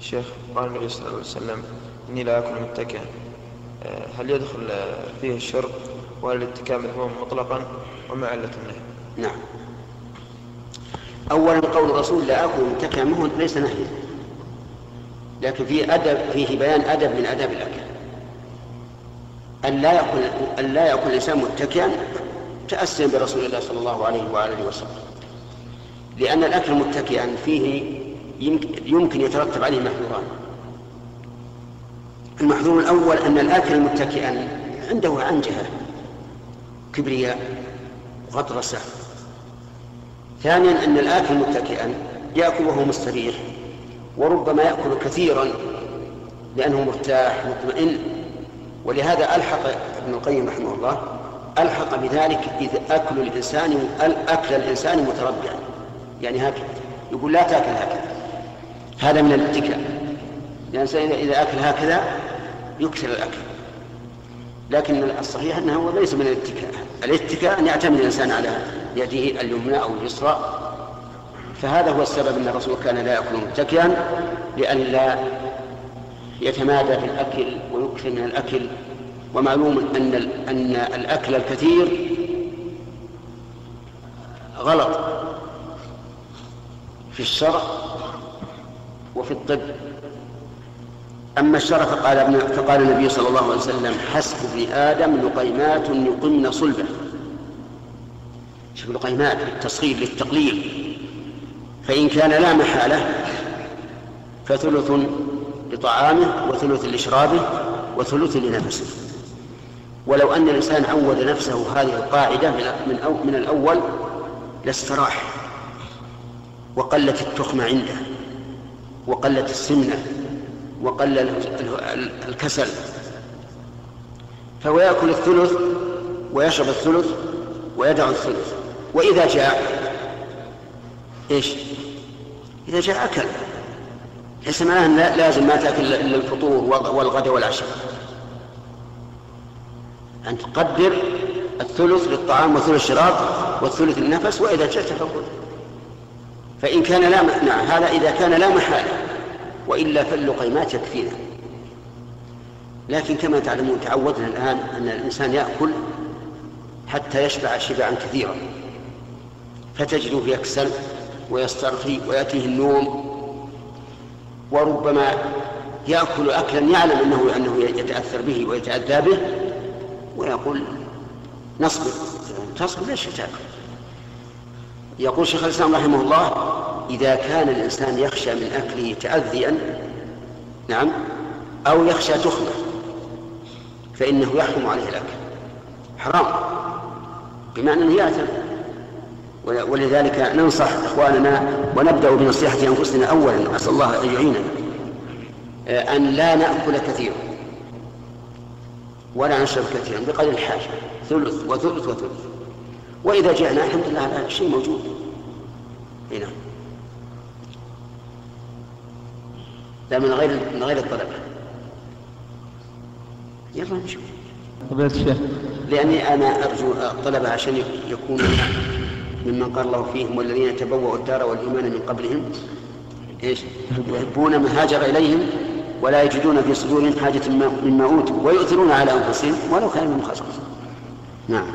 شيخ قال النبي صلى الله عليه وسلم إني لا أكل متكئا. آه، هل يدخل فيه الشرب وهل الاتكاء مذموم مطلقا وما علة النهي؟ نعم. أولا قول الرسول لا أكل متكئا مهن ليس نهيا. لكن فيه أدب فيه بيان أدب من آداب الأكل. أن لا يأكل أن لا يأكل الإنسان متكئا تأسيا برسول الله صلى الله عليه وآله وسلم. لأن الأكل متكئا فيه يمكن يترتب عليه محظوران. المحظور الأول أن الآكل متكئا عنده عنجهة كبرياء غطرسة. ثانيا أن الآكل متكئا يأكل وهو مستريح وربما يأكل كثيرا لأنه مرتاح مطمئن. ولهذا ألحق ابن القيم رحمه الله ألحق بذلك إذا أكل الإنسان أكل الإنسان متربعا. يعني هكذا. يقول لا تأكل هكذا. هذا من الاتكاء. لأن إذا أكل هكذا يكثر الأكل. لكن الصحيح أنه ليس من الاتكاء. الاتكاء أن يعتمد الإنسان على يده اليمنى أو اليسرى. فهذا هو السبب أن الرسول كان لا يأكل متكئا لئلا يتمادى في الأكل ويكثر من الأكل. ومعلوم أن أن الأكل الكثير غلط في الشرع. وفي الطب. أما الشرع فقال, فقال النبي صلى الله عليه وسلم حسب ابن آدم لقيمات يقمن صلبه. شوف لقيمات للتصغير للتقليل. فإن كان لا محالة فثلث لطعامه وثلث لشرابه وثلث لنفسه. ولو أن الإنسان عود نفسه هذه القاعدة من, من الأول لاستراح وقلت التخمة عنده. وقلت السمنة وقل الكسل. فهو يأكل الثلث ويشرب الثلث ويدع الثلث. وإذا جاء إيش؟ إذا جاء أكل. ليس معناه لازم ما تأكل إلا الفطور والغداء والعشاء. أن تقدر الثلث للطعام وثلث الشراب والثلث للنفس وإذا جاء تفضل. فإن كان لا نعم هذا إذا كان لا محالة. وإلا فاللقيمات يكفينا لكن كما تعلمون تعودنا الآن أن الإنسان يأكل حتى يشبع شبعا كثيرا. فتجده يكسل ويسترخي ويأتيه النوم. وربما يأكل أكلا يعلم أنه أنه يتأثر به ويتأذى به ويقول نصبر. تصبر ليش تأكل؟ يقول شيخ الإسلام رحمه الله إذا كان الإنسان يخشى من أكله تأذيا نعم أو يخشى تخمة فإنه يحكم عليه الأكل. حرام بمعنى أنه يأثم ولذلك ننصح إخواننا ونبدأ بنصيحة أنفسنا أولا أسأل الله أن يعيننا. أن لا نأكل كثيرا ولا نشرب كثيرا بقدر الحاجة. ثلث وثلث وثلث. وإذا جئنا الحمد لله الشيء موجود. هنا لا من غير من غير الطلبة يلا نشوف. فضيلة الشيخ لأني أنا أرجو الطلبة عشان يكونوا ممن قال الله فيهم والذين تبوأوا الدار والإيمان من قبلهم. إيش؟ يحبون من هاجر إليهم ولا يجدون في صدورهم حاجة مما أوتوا ويؤثرون على أنفسهم ولو كان من خصم. نعم.